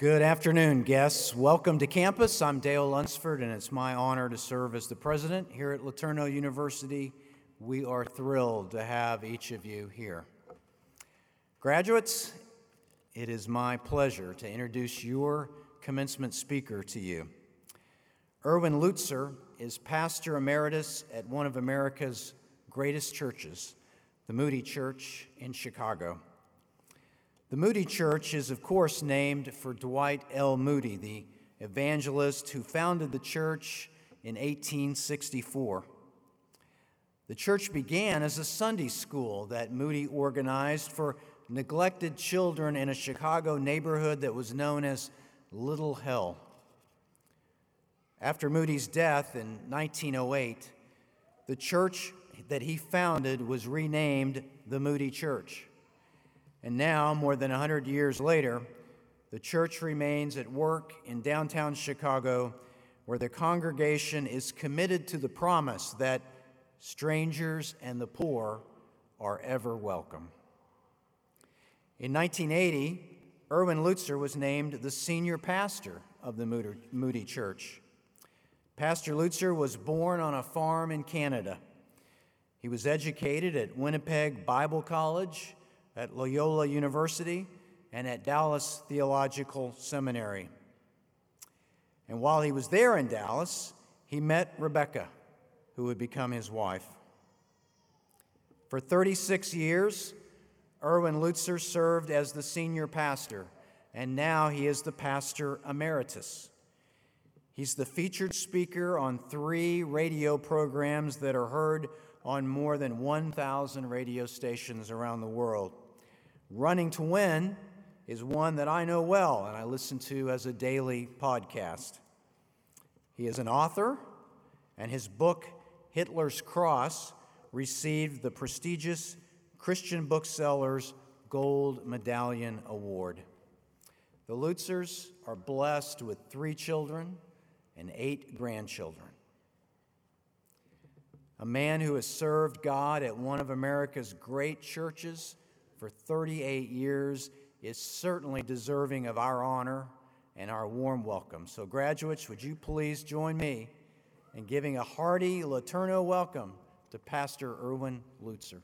Good afternoon, guests. Welcome to campus. I'm Dale Lunsford, and it's my honor to serve as the president here at LeTourneau University. We are thrilled to have each of you here. Graduates, it is my pleasure to introduce your commencement speaker to you. Erwin Lutzer is pastor emeritus at one of America's greatest churches, the Moody Church in Chicago. The Moody Church is, of course, named for Dwight L. Moody, the evangelist who founded the church in 1864. The church began as a Sunday school that Moody organized for neglected children in a Chicago neighborhood that was known as Little Hell. After Moody's death in 1908, the church that he founded was renamed the Moody Church. And now, more than 100 years later, the church remains at work in downtown Chicago, where the congregation is committed to the promise that strangers and the poor are ever welcome. In 1980, Erwin Lutzer was named the senior pastor of the Moody Church. Pastor Lutzer was born on a farm in Canada. He was educated at Winnipeg Bible College at Loyola University and at Dallas Theological Seminary. And while he was there in Dallas, he met Rebecca, who would become his wife. For 36 years, Erwin Lutzer served as the senior pastor, and now he is the pastor emeritus. He's the featured speaker on three radio programs that are heard on more than 1,000 radio stations around the world. Running to Win is one that I know well and I listen to as a daily podcast. He is an author, and his book, Hitler's Cross, received the prestigious Christian Booksellers Gold Medallion Award. The Lutzers are blessed with three children and eight grandchildren a man who has served God at one of America's great churches for 38 years, is certainly deserving of our honor and our warm welcome. So, graduates, would you please join me in giving a hearty LeTourneau welcome to Pastor Erwin Lutzer?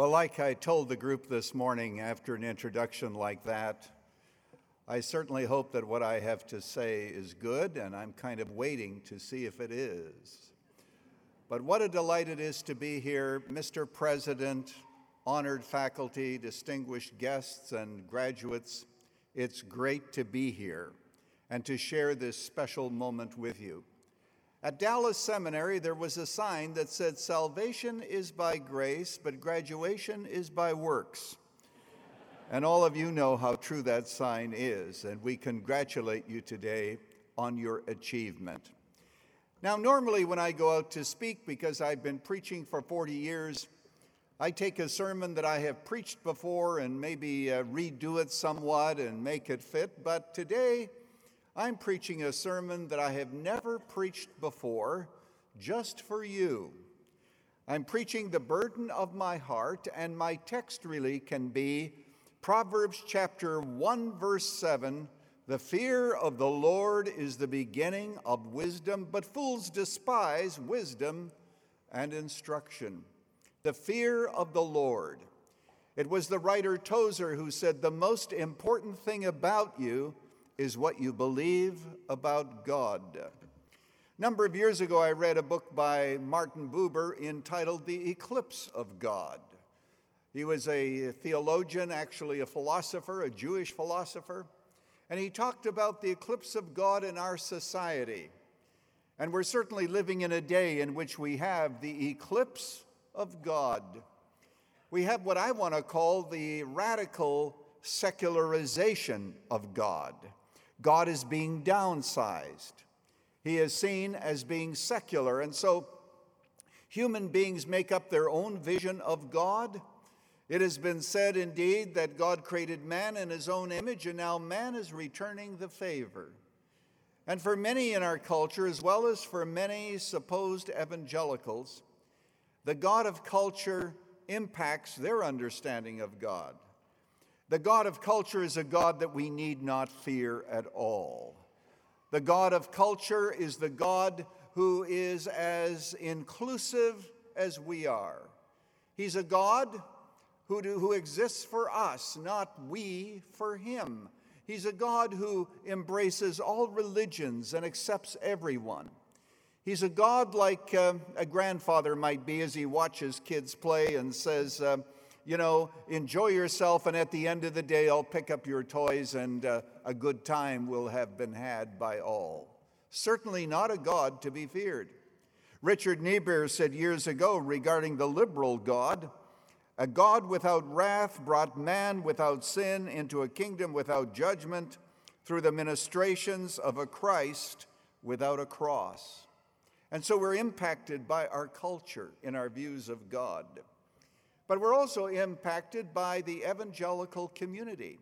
Well, like I told the group this morning after an introduction like that, I certainly hope that what I have to say is good, and I'm kind of waiting to see if it is. But what a delight it is to be here, Mr. President, honored faculty, distinguished guests, and graduates. It's great to be here and to share this special moment with you. At Dallas Seminary, there was a sign that said, Salvation is by grace, but graduation is by works. And all of you know how true that sign is, and we congratulate you today on your achievement. Now, normally when I go out to speak, because I've been preaching for 40 years, I take a sermon that I have preached before and maybe uh, redo it somewhat and make it fit. But today, I'm preaching a sermon that I have never preached before, just for you. I'm preaching the burden of my heart, and my text really can be Proverbs chapter 1, verse 7 The fear of the Lord is the beginning of wisdom, but fools despise wisdom and instruction. The fear of the Lord. It was the writer Tozer who said, The most important thing about you is what you believe about God. A number of years ago, I read a book by Martin Buber entitled The Eclipse of God. He was a theologian, actually a philosopher, a Jewish philosopher, and he talked about the eclipse of God in our society. And we're certainly living in a day in which we have the eclipse of God. We have what I want to call the radical secularization of God. God is being downsized. He is seen as being secular. And so human beings make up their own vision of God. It has been said indeed that God created man in his own image, and now man is returning the favor. And for many in our culture, as well as for many supposed evangelicals, the God of culture impacts their understanding of God. The God of culture is a God that we need not fear at all. The God of culture is the God who is as inclusive as we are. He's a God who, do, who exists for us, not we for him. He's a God who embraces all religions and accepts everyone. He's a God like uh, a grandfather might be as he watches kids play and says, uh, you know, enjoy yourself, and at the end of the day, I'll pick up your toys, and uh, a good time will have been had by all. Certainly not a God to be feared. Richard Niebuhr said years ago regarding the liberal God a God without wrath brought man without sin into a kingdom without judgment through the ministrations of a Christ without a cross. And so we're impacted by our culture in our views of God. But we're also impacted by the evangelical community.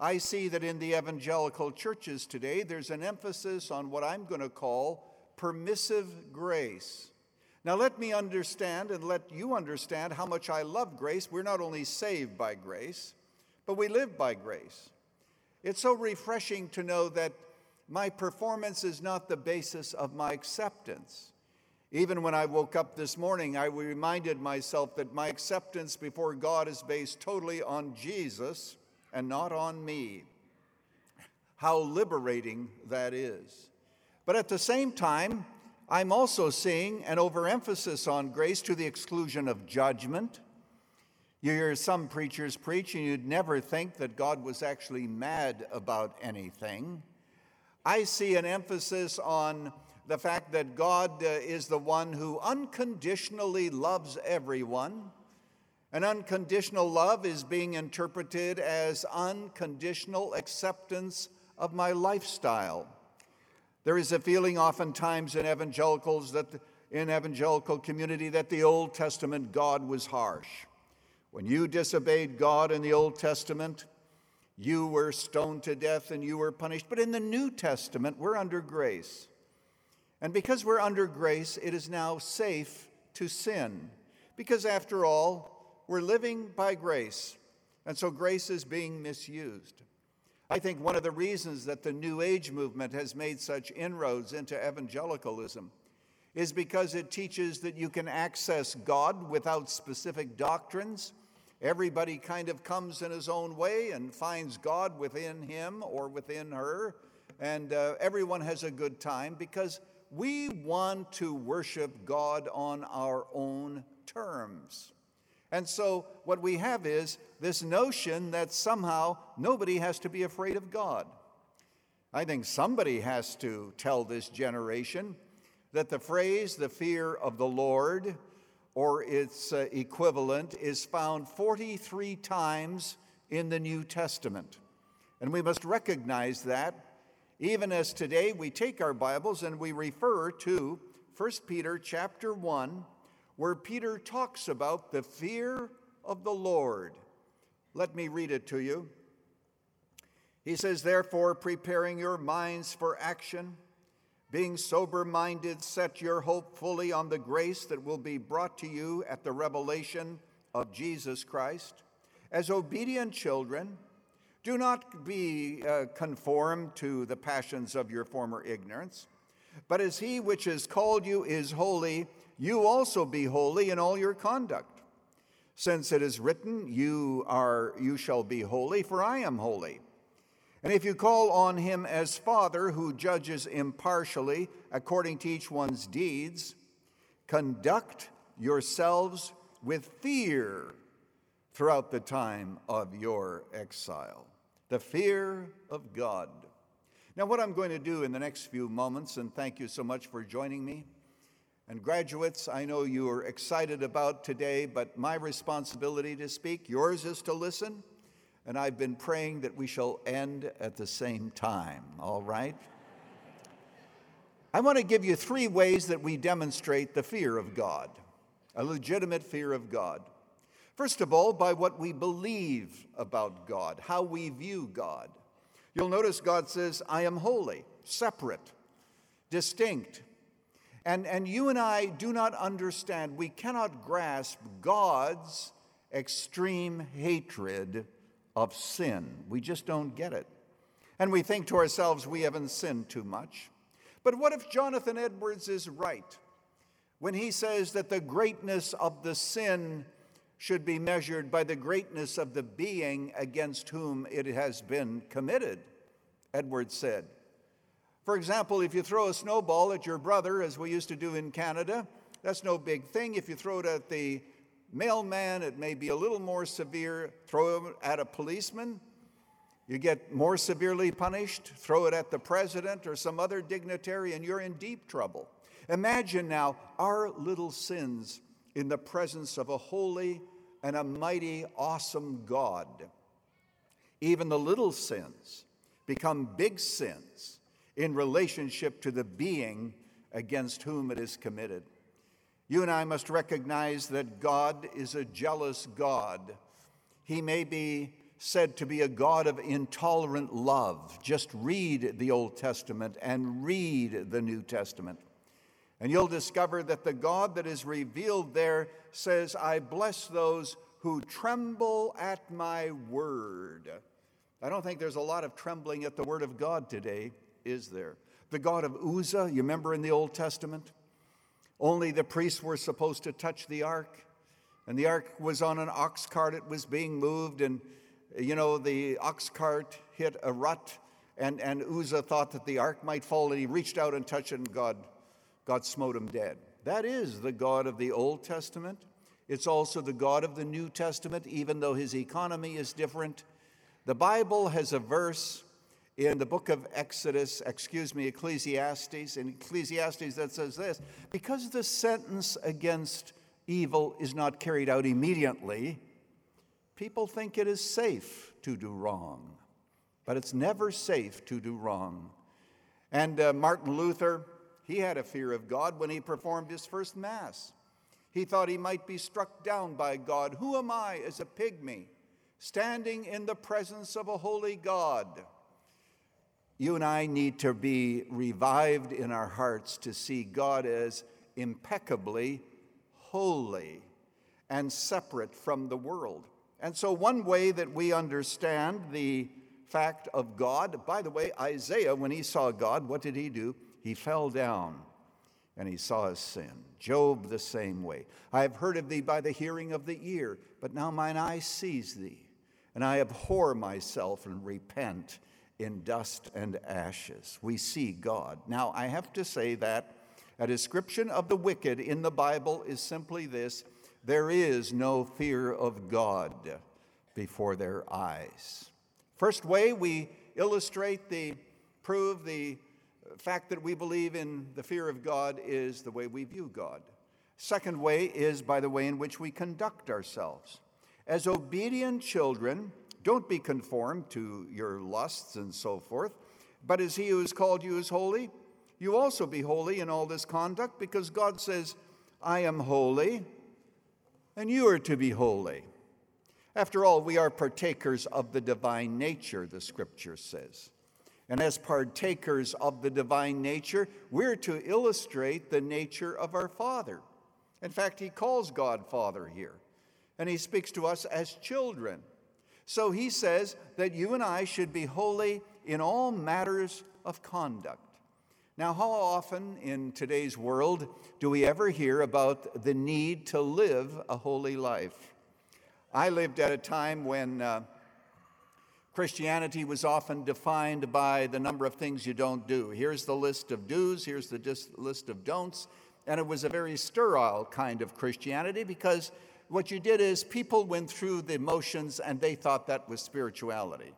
I see that in the evangelical churches today, there's an emphasis on what I'm going to call permissive grace. Now, let me understand and let you understand how much I love grace. We're not only saved by grace, but we live by grace. It's so refreshing to know that my performance is not the basis of my acceptance. Even when I woke up this morning, I reminded myself that my acceptance before God is based totally on Jesus and not on me. How liberating that is. But at the same time, I'm also seeing an overemphasis on grace to the exclusion of judgment. You hear some preachers preach, and you'd never think that God was actually mad about anything. I see an emphasis on the fact that God uh, is the one who unconditionally loves everyone. An unconditional love is being interpreted as unconditional acceptance of my lifestyle. There is a feeling oftentimes in evangelicals that in evangelical community that the Old Testament God was harsh. When you disobeyed God in the Old Testament, you were stoned to death and you were punished. But in the New Testament, we're under grace. And because we're under grace, it is now safe to sin. Because after all, we're living by grace. And so grace is being misused. I think one of the reasons that the New Age movement has made such inroads into evangelicalism is because it teaches that you can access God without specific doctrines Everybody kind of comes in his own way and finds God within him or within her, and uh, everyone has a good time because we want to worship God on our own terms. And so, what we have is this notion that somehow nobody has to be afraid of God. I think somebody has to tell this generation that the phrase, the fear of the Lord, or its uh, equivalent, is found 43 times in the New Testament. And we must recognize that even as today we take our Bibles and we refer to 1 Peter chapter 1, where Peter talks about the fear of the Lord. Let me read it to you. He says, Therefore, preparing your minds for action, being sober minded, set your hope fully on the grace that will be brought to you at the revelation of Jesus Christ. As obedient children, do not be uh, conformed to the passions of your former ignorance, but as he which has called you is holy, you also be holy in all your conduct. Since it is written, you are you shall be holy, for I am holy. And if you call on him as Father, who judges impartially according to each one's deeds, conduct yourselves with fear throughout the time of your exile. The fear of God. Now, what I'm going to do in the next few moments, and thank you so much for joining me. And graduates, I know you are excited about today, but my responsibility to speak, yours is to listen and I've been praying that we shall end at the same time, all right? I want to give you three ways that we demonstrate the fear of God, a legitimate fear of God. First of all, by what we believe about God, how we view God. You'll notice God says, I am holy, separate, distinct. And, and you and I do not understand, we cannot grasp God's extreme hatred of sin. We just don't get it. And we think to ourselves, we haven't sinned too much. But what if Jonathan Edwards is right when he says that the greatness of the sin should be measured by the greatness of the being against whom it has been committed, Edwards said. For example, if you throw a snowball at your brother, as we used to do in Canada, that's no big thing. If you throw it at the mailman, it may be a little more severe. Throw it at a policeman, you get more severely punished. Throw it at the president or some other dignitary, and you're in deep trouble. Imagine now our little sins in the presence of a holy and a mighty, awesome God. Even the little sins become big sins in relationship to the being against whom it is committed. You and I must recognize that God is a jealous God. He may be said to be a God of intolerant love. Just read the Old Testament and read the New Testament. And you'll discover that the God that is revealed there says, I bless those who tremble at my word. I don't think there's a lot of trembling at the word of God today, is there? The God of Uzzah, you remember in the Old Testament? Only the priests were supposed to touch the ark, and the ark was on an ox cart, it was being moved, and you know, the ox cart hit a rut, and, and Uzzah thought that the ark might fall, and he reached out and touched it, and God God smote him dead. That is the God of the Old Testament. It's also the God of the New Testament, even though his economy is different. The Bible has a verse in the book of Exodus, excuse me, Ecclesiastes, in Ecclesiastes that says this because the sentence against evil is not carried out immediately, people think it is safe to do wrong. But it's never safe to do wrong. And uh, Martin Luther, he had a fear of God when he performed his first Mass. He thought he might be struck down by God. Who am I as a pygmy, standing in the presence of a holy God? You and I need to be revived in our hearts to see God as impeccably holy and separate from the world. And so, one way that we understand the fact of God, by the way, Isaiah, when he saw God, what did he do? He fell down and he saw his sin. Job the same way. I have heard of thee by the hearing of the ear, but now mine eye sees thee, and I abhor myself and repent in dust and ashes. We see God. Now, I have to say that a description of the wicked in the Bible is simply this there is no fear of God before their eyes. First way we illustrate the prove the fact that we believe in the fear of God is the way we view God. Second way is by the way in which we conduct ourselves. As obedient children, don't be conformed to your lusts and so forth, but as he who has called you is holy, you also be holy in all this conduct, because God says, I am holy, and you are to be holy. After all, we are partakers of the divine nature, the scripture says. And as partakers of the divine nature, we're to illustrate the nature of our Father. In fact, he calls God Father here, and he speaks to us as children. So he says that you and I should be holy in all matters of conduct. Now, how often in today's world do we ever hear about the need to live a holy life? I lived at a time when uh, Christianity was often defined by the number of things you don't do. Here's the list of do's, here's the dis- list of don'ts. And it was a very sterile kind of Christianity because what you did is people went through the motions and they thought that was spirituality.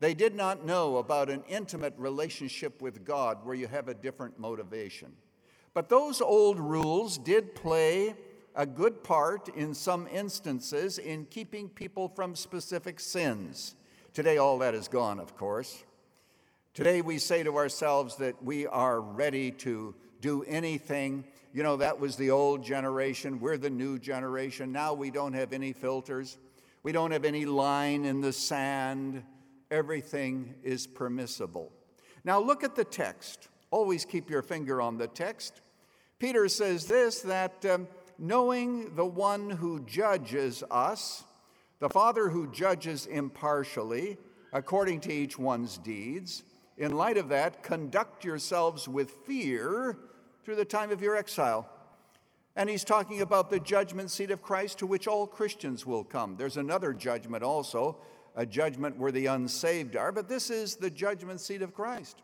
They did not know about an intimate relationship with God where you have a different motivation. But those old rules did play a good part in some instances in keeping people from specific sins. Today, all that is gone, of course. Today, we say to ourselves that we are ready to do anything. You know, that was the old generation. We're the new generation. Now we don't have any filters. We don't have any line in the sand. everything is permissible. Now look at the text. Always keep your finger on the text. Peter says this that um, knowing the one who judges us, the Father who judges impartially, according to each one's deeds, in light of that, conduct yourselves with fear through the time of your exile. And he's talking about the judgment seat of Christ to which all Christians will come. There's another judgment also, a judgment where the unsaved are, but this is the judgment seat of Christ.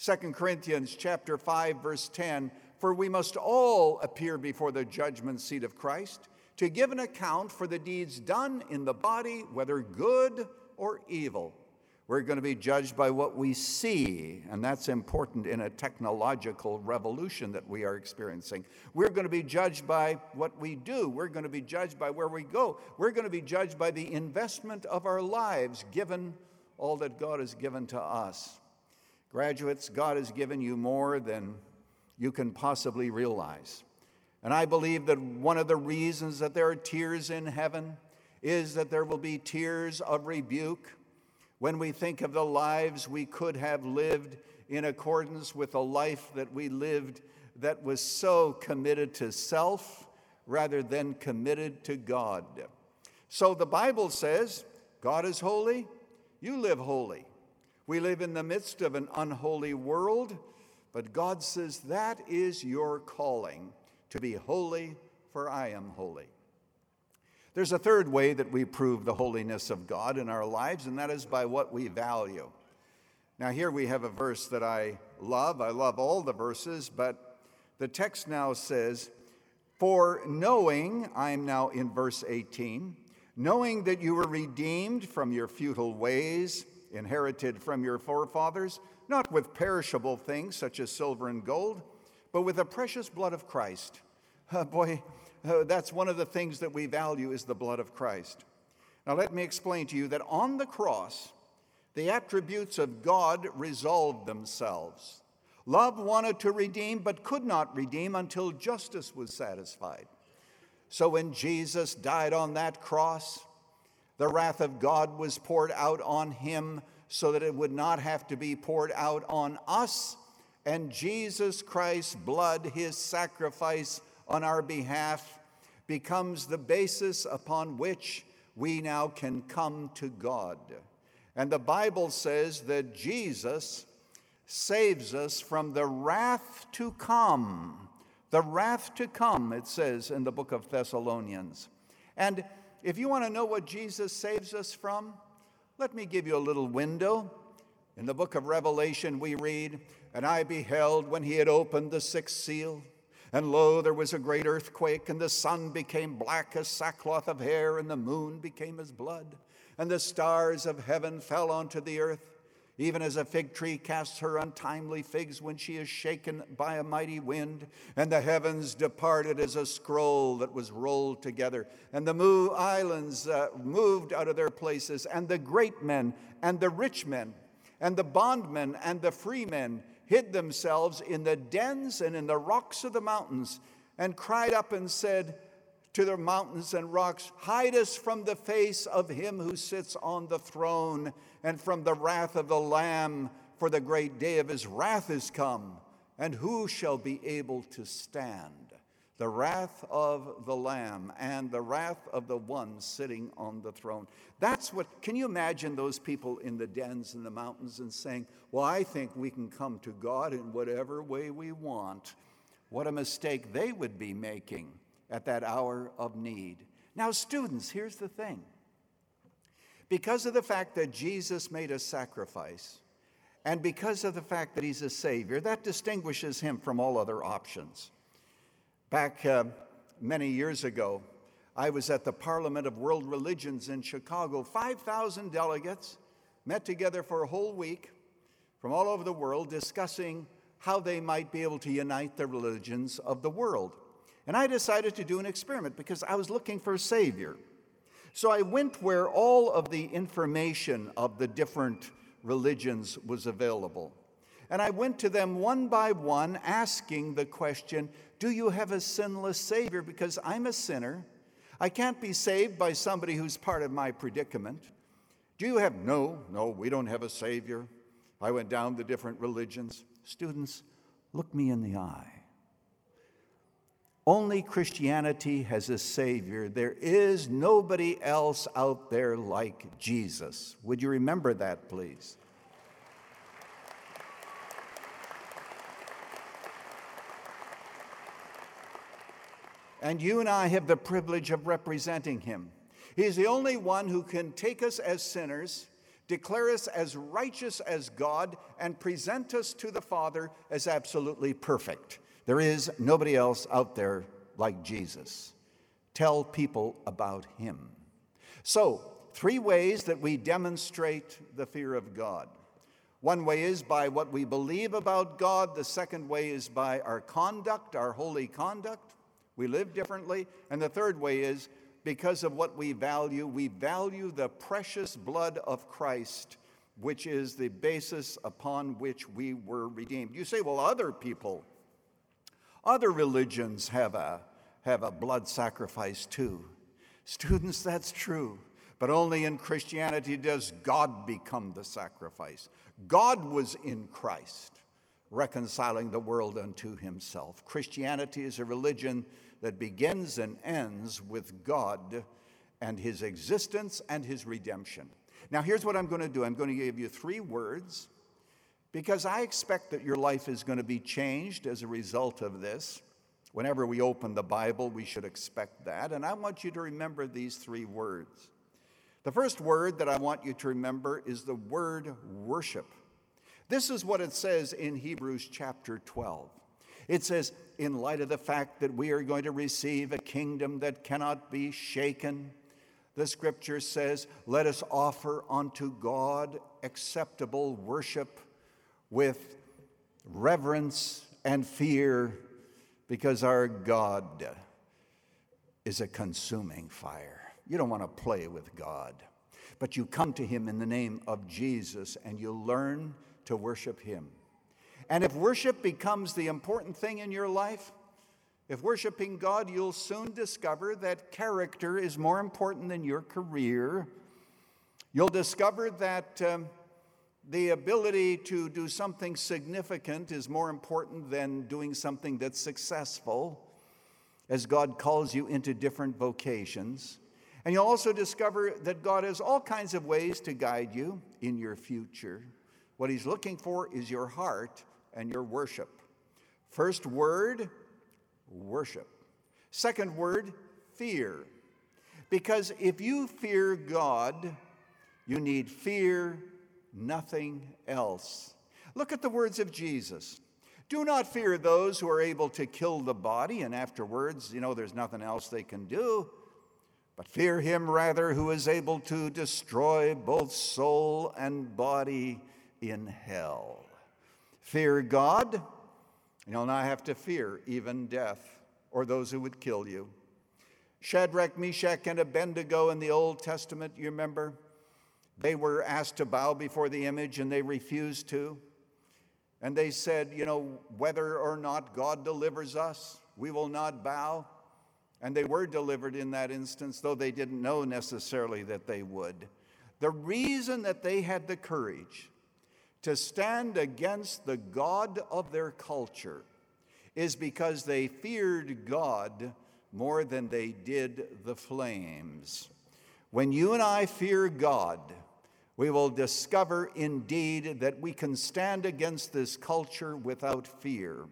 2 Corinthians chapter 5 verse 10, for we must all appear before the judgment seat of Christ to give an account for the deeds done in the body, whether good or evil. We're going to be judged by what we see, and that's important in a technological revolution that we are experiencing. We're going to be judged by what we do. We're going to be judged by where we go. We're going to be judged by the investment of our lives, given all that God has given to us. Graduates, God has given you more than you can possibly realize. And I believe that one of the reasons that there are tears in heaven is that there will be tears of rebuke when we think of the lives we could have lived in accordance with a life that we lived that was so committed to self rather than committed to God. So the Bible says, God is holy, you live holy. We live in the midst of an unholy world, but God says that is your calling to be holy, for I am holy. There's a third way that we prove the holiness of God in our lives, and that is by what we value. Now, here we have a verse that I love. I love all the verses, but the text now says, For knowing, I'm now in verse 18, knowing that you were redeemed from your futile ways, inherited from your forefathers, not with perishable things such as silver and gold, but with the precious blood of Christ. Oh, boy, uh, that's one of the things that we value is the blood of Christ. Now, let me explain to you that on the cross, the attributes of God resolved themselves. Love wanted to redeem, but could not redeem until justice was satisfied. So when Jesus died on that cross, the wrath of God was poured out on him so that it would not have to be poured out on us. And Jesus Christ's blood, his sacrifice, on our behalf becomes the basis upon which we now can come to God. And the Bible says that Jesus saves us from the wrath to come. The wrath to come, it says in the book of Thessalonians. And if you want to know what Jesus saves us from, let me give you a little window. In the book of Revelation, we read, And I beheld when he had opened the sixth seal and lo, there was a great earthquake, and the sun became black as sackcloth of hair, and the moon became as blood, and the stars of heaven fell onto the earth, even as a fig tree casts her untimely figs when she is shaken by a mighty wind. And the heavens departed as a scroll that was rolled together, and the islands uh, moved out of their places, and the great men, and the rich men, and the bondmen, and the free men hid themselves in the dens and in the rocks of the mountains, and cried up and said to the mountains and rocks, Hide us from the face of him who sits on the throne and from the wrath of the Lamb, for the great day of his wrath is come. And who shall be able to stand? The wrath of the Lamb and the wrath of the one sitting on the throne. That's what, can you imagine those people in the dens in the mountains and saying, Well, I think we can come to God in whatever way we want? What a mistake they would be making at that hour of need. Now, students, here's the thing because of the fact that Jesus made a sacrifice, and because of the fact that he's a Savior, that distinguishes him from all other options. Back uh, many years ago, I was at the Parliament of World Religions in Chicago. 5,000 delegates met together for a whole week from all over the world discussing how they might be able to unite the religions of the world. And I decided to do an experiment because I was looking for a savior. So I went where all of the information of the different religions was available. And I went to them one by one asking the question Do you have a sinless Savior? Because I'm a sinner. I can't be saved by somebody who's part of my predicament. Do you have? No, no, we don't have a Savior. I went down the different religions. Students, look me in the eye. Only Christianity has a Savior. There is nobody else out there like Jesus. Would you remember that, please? And you and I have the privilege of representing Him. He's the only one who can take us as sinners, declare us as righteous as God, and present us to the Father as absolutely perfect. There is nobody else out there like Jesus. Tell people about him. So, three ways that we demonstrate the fear of God. One way is by what we believe about God, the second way is by our conduct, our holy conduct. We live differently. And the third way is because of what we value. We value the precious blood of Christ which is the basis upon which we were redeemed. You say, well, other people other religions have a, have a blood sacrifice too. Students, that's true. But only in Christianity does God become the sacrifice. God was in Christ, reconciling the world unto himself. Christianity is a religion that begins and ends with God and his existence and his redemption. Now, here's what I'm going to do I'm going to give you three words because I expect that your life is going to be changed as a result of this. Whenever we open the Bible, we should expect that. And I want you to remember these three words. The first word that I want you to remember is the word worship. This is what it says in Hebrews chapter 12. It says, in light of the fact that we are going to receive a kingdom that cannot be shaken, the scripture says, let us offer unto God acceptable worship with reverence and fear because our God is a consuming fire. You don't want to play with God, but you come to Him in the name of Jesus and you learn to worship Him. And if worship becomes the important thing in your life, if worshiping God, you'll soon discover that character is more important than your career. You'll discover that um, the ability to do something significant is more important than doing something that's successful as God calls you into different vocations. And you'll also discover that God has all kinds of ways to guide you in your future. What He's looking for is your heart and your worship. First word, worship. Second word, fear. Because if you fear God, you need fear nothing else. Look at the words of Jesus. Do not fear those who are able to kill the body, and afterwards, you know, there's nothing else they can do. But fear him rather who is able to destroy both soul and body in hell. Fear God, and you'll not have to fear even death or those who would kill you. Shadrach, Meshach, and Abednego in the Old Testament, you remember? They were asked to bow before the image and they refused to. And they said, you know, whether or not God delivers us, we will not bow. And they were delivered in that instance, though they didn't know necessarily that they would. The reason that they had the courage to stand against the God of their culture is because they feared God more than they did the flames. When you and I fear God, we will discover indeed that we can stand against this culture without fear.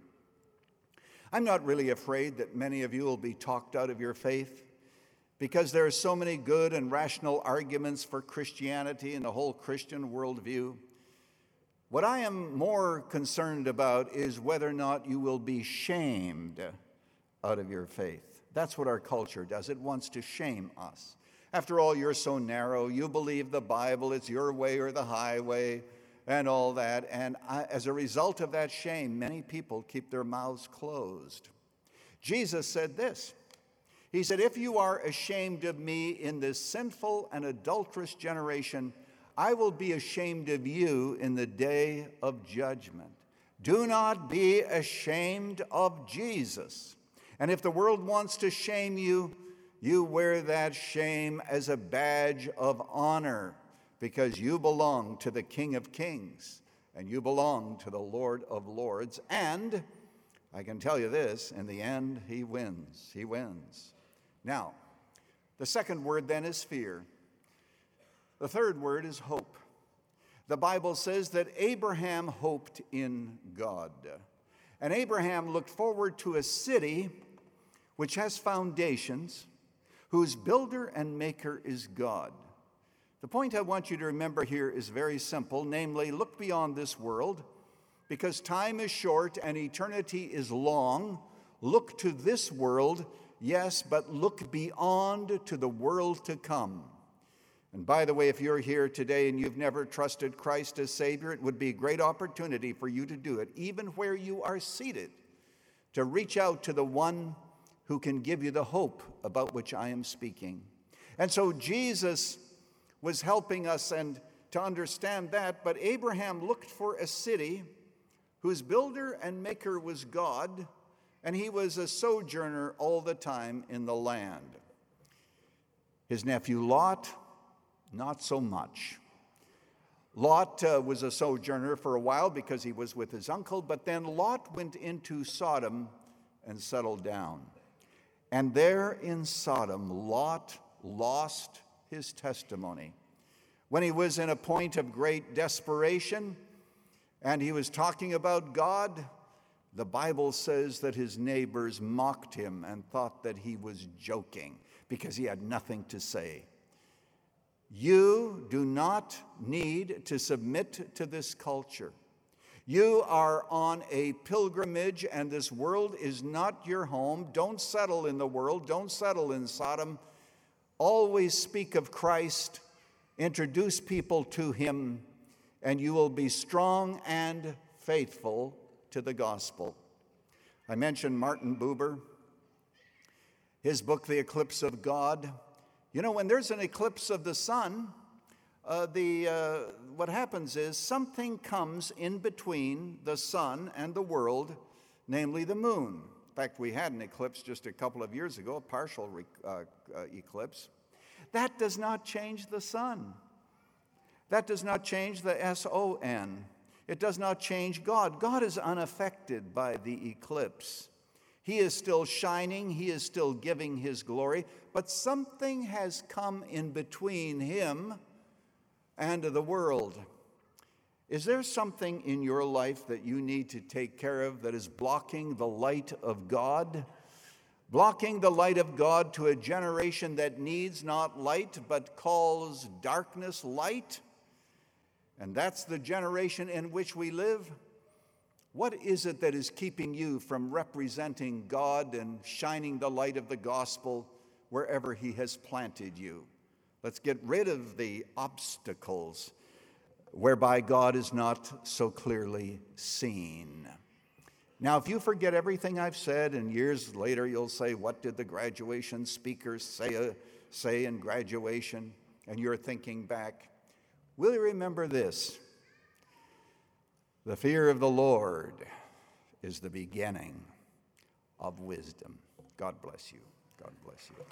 I'm not really afraid that many of you will be talked out of your faith because there are so many good and rational arguments for Christianity and the whole Christian worldview. What I am more concerned about is whether or not you will be shamed out of your faith. That's what our culture does. It wants to shame us. After all, you're so narrow. You believe the Bible, it's your way or the highway, and all that. And I, as a result of that shame, many people keep their mouths closed. Jesus said this He said, If you are ashamed of me in this sinful and adulterous generation, I will be ashamed of you in the day of judgment. Do not be ashamed of Jesus. And if the world wants to shame you, you wear that shame as a badge of honor. because you belong to the King of Kings and you belong to the Lord of Lords. And I can tell you this in the end, he wins. He wins. Now, the second word then is fear. The third word is hope. The Bible says that Abraham hoped in God. And Abraham looked forward to a city which has foundations, whose builder and maker is God. The point I want you to remember here is very simple namely, look beyond this world, because time is short and eternity is long. Look to this world, yes, but look beyond to the world to come. And by the way, if you're here today and you've never trusted Christ as Savior, it would be a great opportunity for you to do it, even where you are seated, to reach out to the one who can give you the hope about which I am speaking. And so Jesus was helping us and to understand that, but Abraham looked for a city whose builder and maker was God, and he was a sojourner all the time in the land. His nephew Lot, not so much. Lot uh, was a sojourner for a while because he was with his uncle, but then Lot went into Sodom and settled down. And there in Sodom, Lot lost his testimony. When he was in a point of great desperation and he was talking about God, the Bible says that his neighbors mocked him and thought that he was joking because he had nothing to say. You do not need to submit to this culture. You are on a pilgrimage, and this world is not your home. Don't settle in the world, don't settle in Sodom. Always speak of Christ, introduce people to him, and you will be strong and faithful to the gospel. I mentioned Martin Buber, his book, The Eclipse of God. You know, when there's an eclipse of the sun, uh, the, uh, what happens is something comes in between the sun and the world, namely the moon In fact, we had an eclipse just a couple of years ago, a partial re- uh, uh, eclipse. That does not change the sun. That does not change the S O N. It does not change God. God is unaffected by the eclipse. He is still shining, He is still giving His glory, but something has come in between Him and the world. Is there something in your life that you need to take care of that is blocking the light of God? Blocking the light of God to a generation that needs not light but calls darkness light? And that's the generation in which we live. What is it that is keeping you from representing God and shining the light of the gospel wherever He has planted you? Let's get rid of the obstacles whereby God is not so clearly seen. Now, if you forget everything I've said, and years later you'll say, What did the graduation speakers say, uh, say in graduation? And you're thinking back, will you remember this? The fear of the Lord is the beginning of wisdom. God bless you. God bless you.